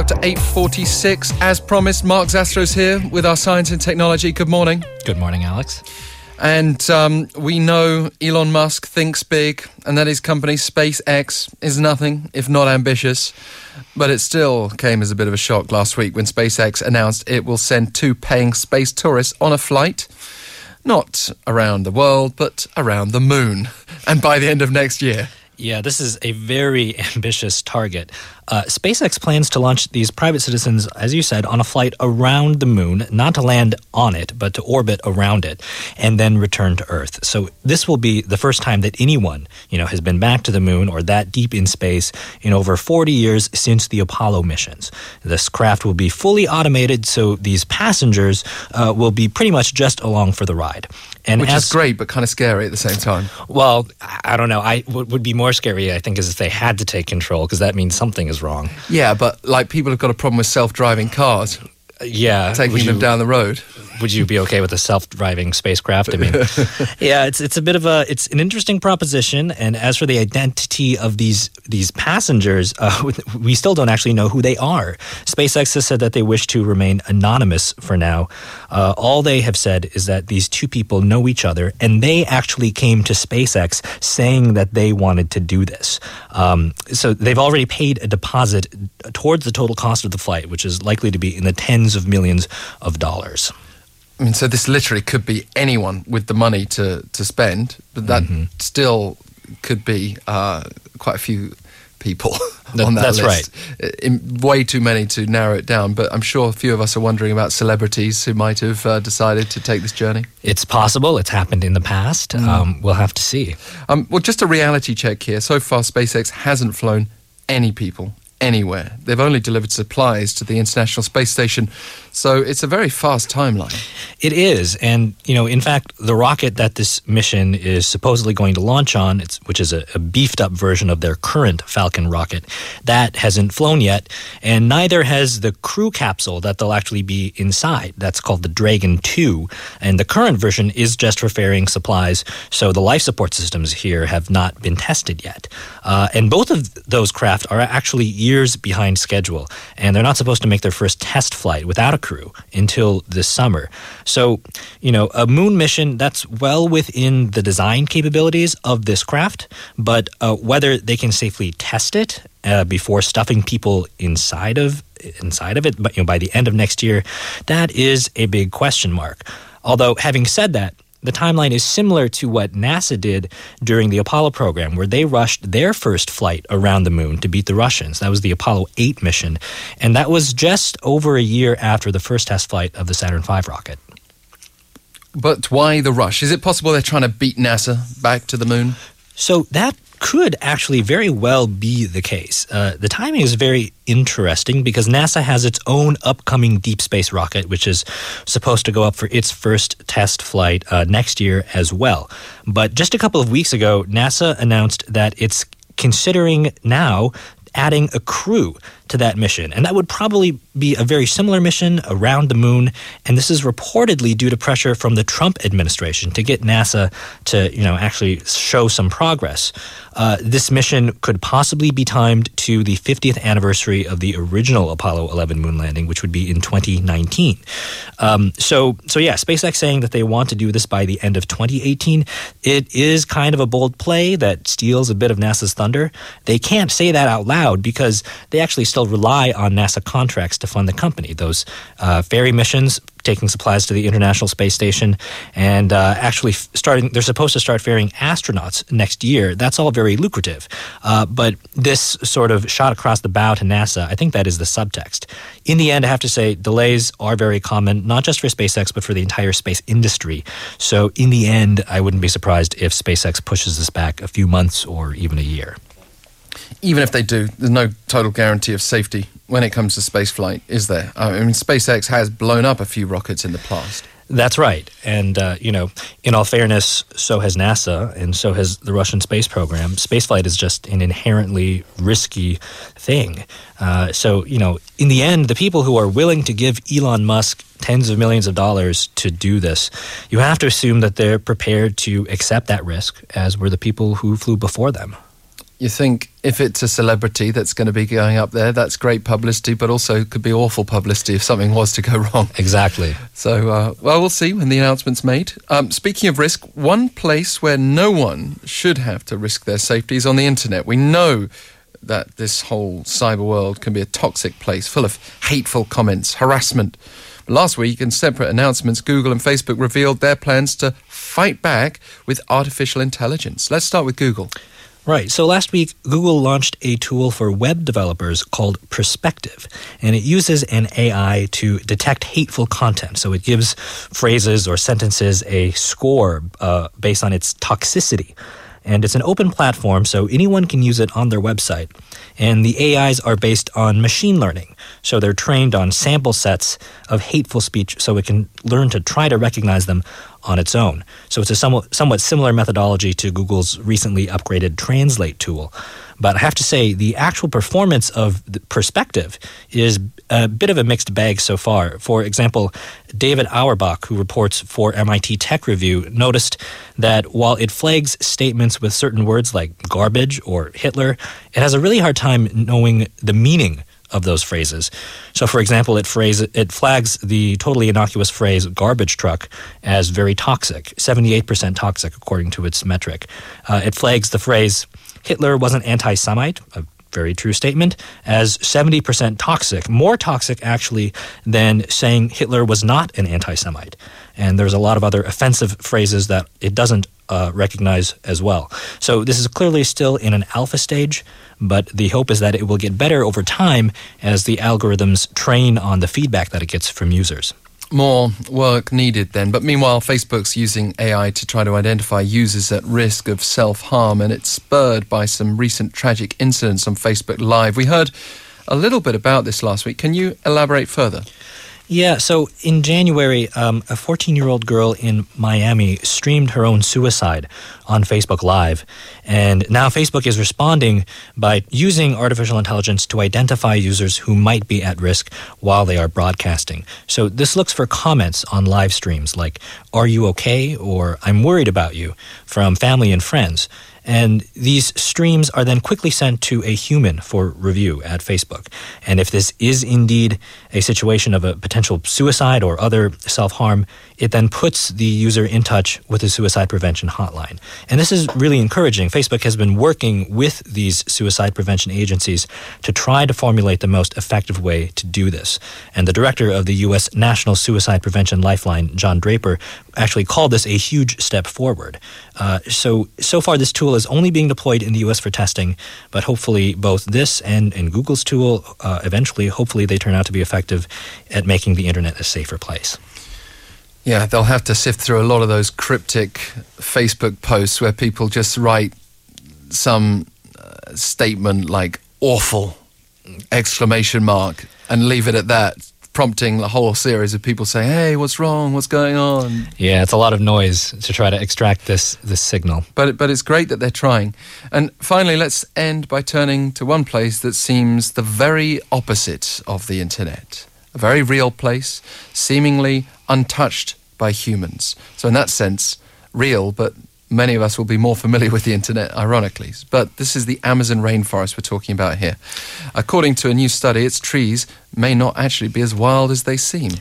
up to 8.46. As promised, Mark Zastrow's here with our science and technology. Good morning. Good morning, Alex. And um, we know Elon Musk thinks big and that his company SpaceX is nothing if not ambitious. But it still came as a bit of a shock last week when SpaceX announced it will send two paying space tourists on a flight, not around the world, but around the moon. And by the end of next year. Yeah, this is a very ambitious target. Uh, SpaceX plans to launch these private citizens, as you said, on a flight around the moon, not to land on it, but to orbit around it, and then return to Earth. So this will be the first time that anyone, you know, has been back to the moon or that deep in space in over 40 years since the Apollo missions. This craft will be fully automated, so these passengers uh, will be pretty much just along for the ride. And Which as, is great, but kind of scary at the same time. Well, I don't know. I would be more scary, I think, is if they had to take control, because that means something is wrong. Yeah, but like people have got a problem with self-driving cars. Yeah, taking them down the road would you be okay with a self-driving spacecraft? I mean, yeah, it's it's a bit of a it's an interesting proposition. And as for the identity of these these passengers, uh, we still don't actually know who they are. SpaceX has said that they wish to remain anonymous for now. Uh, all they have said is that these two people know each other, and they actually came to SpaceX saying that they wanted to do this. Um, so they've already paid a deposit towards the total cost of the flight, which is likely to be in the tens of millions of dollars. I mean, so this literally could be anyone with the money to, to spend, but that mm-hmm. still could be uh, quite a few people on that That's list. right. In, way too many to narrow it down, but I'm sure a few of us are wondering about celebrities who might have uh, decided to take this journey. It's possible. It's happened in the past. Mm. Um, we'll have to see. Um, well, just a reality check here. So far, SpaceX hasn't flown any people anywhere. They've only delivered supplies to the International Space Station, so it's a very fast timeline. It is, and you know, in fact, the rocket that this mission is supposedly going to launch on, which is a, a beefed up version of their current Falcon rocket, that hasn't flown yet, and neither has the crew capsule that they'll actually be inside. That's called the Dragon 2, and the current version is just for ferrying supplies. So the life support systems here have not been tested yet, uh, and both of those craft are actually years behind schedule, and they're not supposed to make their first test flight without a crew until this summer. So, you know, a moon mission that's well within the design capabilities of this craft, but uh, whether they can safely test it uh, before stuffing people inside of inside of it, but you know, by the end of next year, that is a big question mark. Although, having said that, the timeline is similar to what NASA did during the Apollo program, where they rushed their first flight around the moon to beat the Russians. That was the Apollo 8 mission. And that was just over a year after the first test flight of the Saturn V rocket. But why the rush? Is it possible they're trying to beat NASA back to the moon? So that could actually very well be the case. Uh, the timing is very interesting because NASA has its own upcoming deep space rocket, which is supposed to go up for its first test flight uh, next year as well. But just a couple of weeks ago, NASA announced that it's considering now adding a crew to that mission. And that would probably be a very similar mission around the moon. And this is reportedly due to pressure from the Trump administration to get NASA to, you know, actually show some progress. Uh, this mission could possibly be timed to the 50th anniversary of the original Apollo 11 moon landing, which would be in 2019. Um, so, so yeah, SpaceX saying that they want to do this by the end of 2018. It is kind of a bold play that steals a bit of NASA's thunder. They can't say that out loud because they actually still still rely on NASA contracts to fund the company. Those uh, ferry missions taking supplies to the International Space Station and uh, actually starting, they're supposed to start ferrying astronauts next year. That's all very lucrative. Uh, but this sort of shot across the bow to NASA, I think that is the subtext. In the end, I have to say, delays are very common, not just for SpaceX, but for the entire space industry. So in the end, I wouldn't be surprised if SpaceX pushes this back a few months or even a year even if they do, there's no total guarantee of safety when it comes to spaceflight, is there? I mean, SpaceX has blown up a few rockets in the past. That's right. And, uh, you know, in all fairness, so has NASA and so has the Russian space program. Spaceflight is just an inherently risky thing. Uh, so, you know, in the end, the people who are willing to give Elon Musk tens of millions of dollars to do this, you have to assume that they're prepared to accept that risk, as were the people who flew before them. You think if it's a celebrity that's going to be going up there, that's great publicity, but also could be awful publicity if something was to go wrong. Exactly. So, uh, well, we'll see when the announcement's made. Um, speaking of risk, one place where no one should have to risk their safety is on the internet. We know that this whole cyber world can be a toxic place full of hateful comments, harassment. Last week, in separate announcements, Google and Facebook revealed their plans to fight back with artificial intelligence. Let's start with Google. Right. So last week, Google launched a tool for web developers called Perspective, and it uses an AI to detect hateful content. So it gives phrases or sentences a score uh, based on its toxicity. And it's an open platform, so anyone can use it on their website. And the AIs are based on machine learning. So they're trained on sample sets of hateful speech so it can learn to try to recognize them on its own. So it's a somewhat, somewhat similar methodology to Google's recently upgraded Translate tool. But I have to say, the actual performance of perspective is a bit of a mixed bag so far. For example, David Auerbach, who reports for MIT Tech Review, noticed that while it flags statements with certain words like garbage or Hitler, it has a really hard time knowing the meaning of those phrases. So, for example, it, phrase, it flags the totally innocuous phrase garbage truck as very toxic, 78% toxic according to its metric. Uh, it flags the phrase Hitler was an anti Semite, a very true statement, as 70% toxic, more toxic actually than saying Hitler was not an anti Semite. And there's a lot of other offensive phrases that it doesn't uh, recognize as well. So this is clearly still in an alpha stage, but the hope is that it will get better over time as the algorithms train on the feedback that it gets from users. More work needed then. But meanwhile, Facebook's using AI to try to identify users at risk of self harm, and it's spurred by some recent tragic incidents on Facebook Live. We heard a little bit about this last week. Can you elaborate further? Yeah, so in January, um, a 14 year old girl in Miami streamed her own suicide on Facebook Live. And now Facebook is responding by using artificial intelligence to identify users who might be at risk while they are broadcasting. So this looks for comments on live streams like, Are you okay? or I'm worried about you from family and friends. And these streams are then quickly sent to a human for review at Facebook. And if this is indeed a situation of a potential suicide or other self harm, it then puts the user in touch with the suicide prevention hotline. And this is really encouraging. Facebook has been working with these suicide prevention agencies to try to formulate the most effective way to do this. And the director of the U.S. National Suicide Prevention Lifeline, John Draper, actually called this a huge step forward. Uh, so, so far, this tool is only being deployed in the U.S. for testing, but hopefully, both this and, and Google's tool, uh, eventually, hopefully, they turn out to be effective at making the internet a safer place. Yeah, they'll have to sift through a lot of those cryptic Facebook posts where people just write some uh, statement like awful exclamation mark and leave it at that prompting a whole series of people saying, "Hey, what's wrong? What's going on?" Yeah, it's a lot of noise to try to extract this this signal. But but it's great that they're trying. And finally, let's end by turning to one place that seems the very opposite of the internet. A very real place, seemingly untouched by humans. So in that sense, real, but many of us will be more familiar with the internet, ironically. But this is the Amazon rainforest we're talking about here. According to a new study, its trees may not actually be as wild as they seem.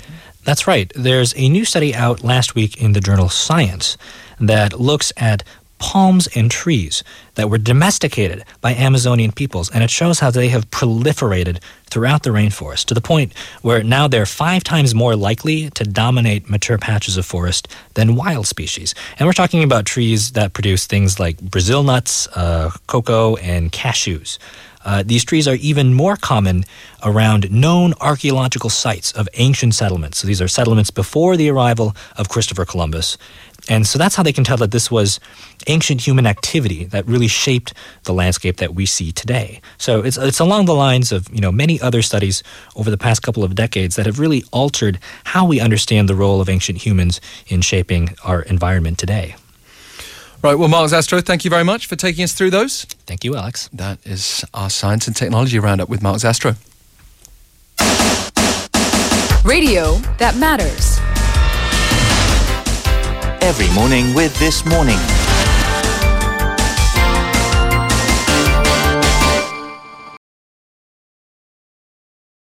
That's right. There's a new study out last week in the journal Science that looks at palms and trees that were domesticated by Amazonian peoples, and it shows how they have proliferated throughout the rainforest to the point where now they're five times more likely to dominate mature patches of forest than wild species. And we're talking about trees that produce things like Brazil nuts, uh, cocoa, and cashews. Uh, these trees are even more common around known archaeological sites of ancient settlements. So these are settlements before the arrival of Christopher Columbus. And so that's how they can tell that this was ancient human activity that really shaped the landscape that we see today. So it's, it's along the lines of you know many other studies over the past couple of decades that have really altered how we understand the role of ancient humans in shaping our environment today. Right, well, Mark Zastrow, thank you very much for taking us through those. Thank you, Alex. That is our science and technology roundup with Mark Zastrow. Radio that matters every morning with This Morning.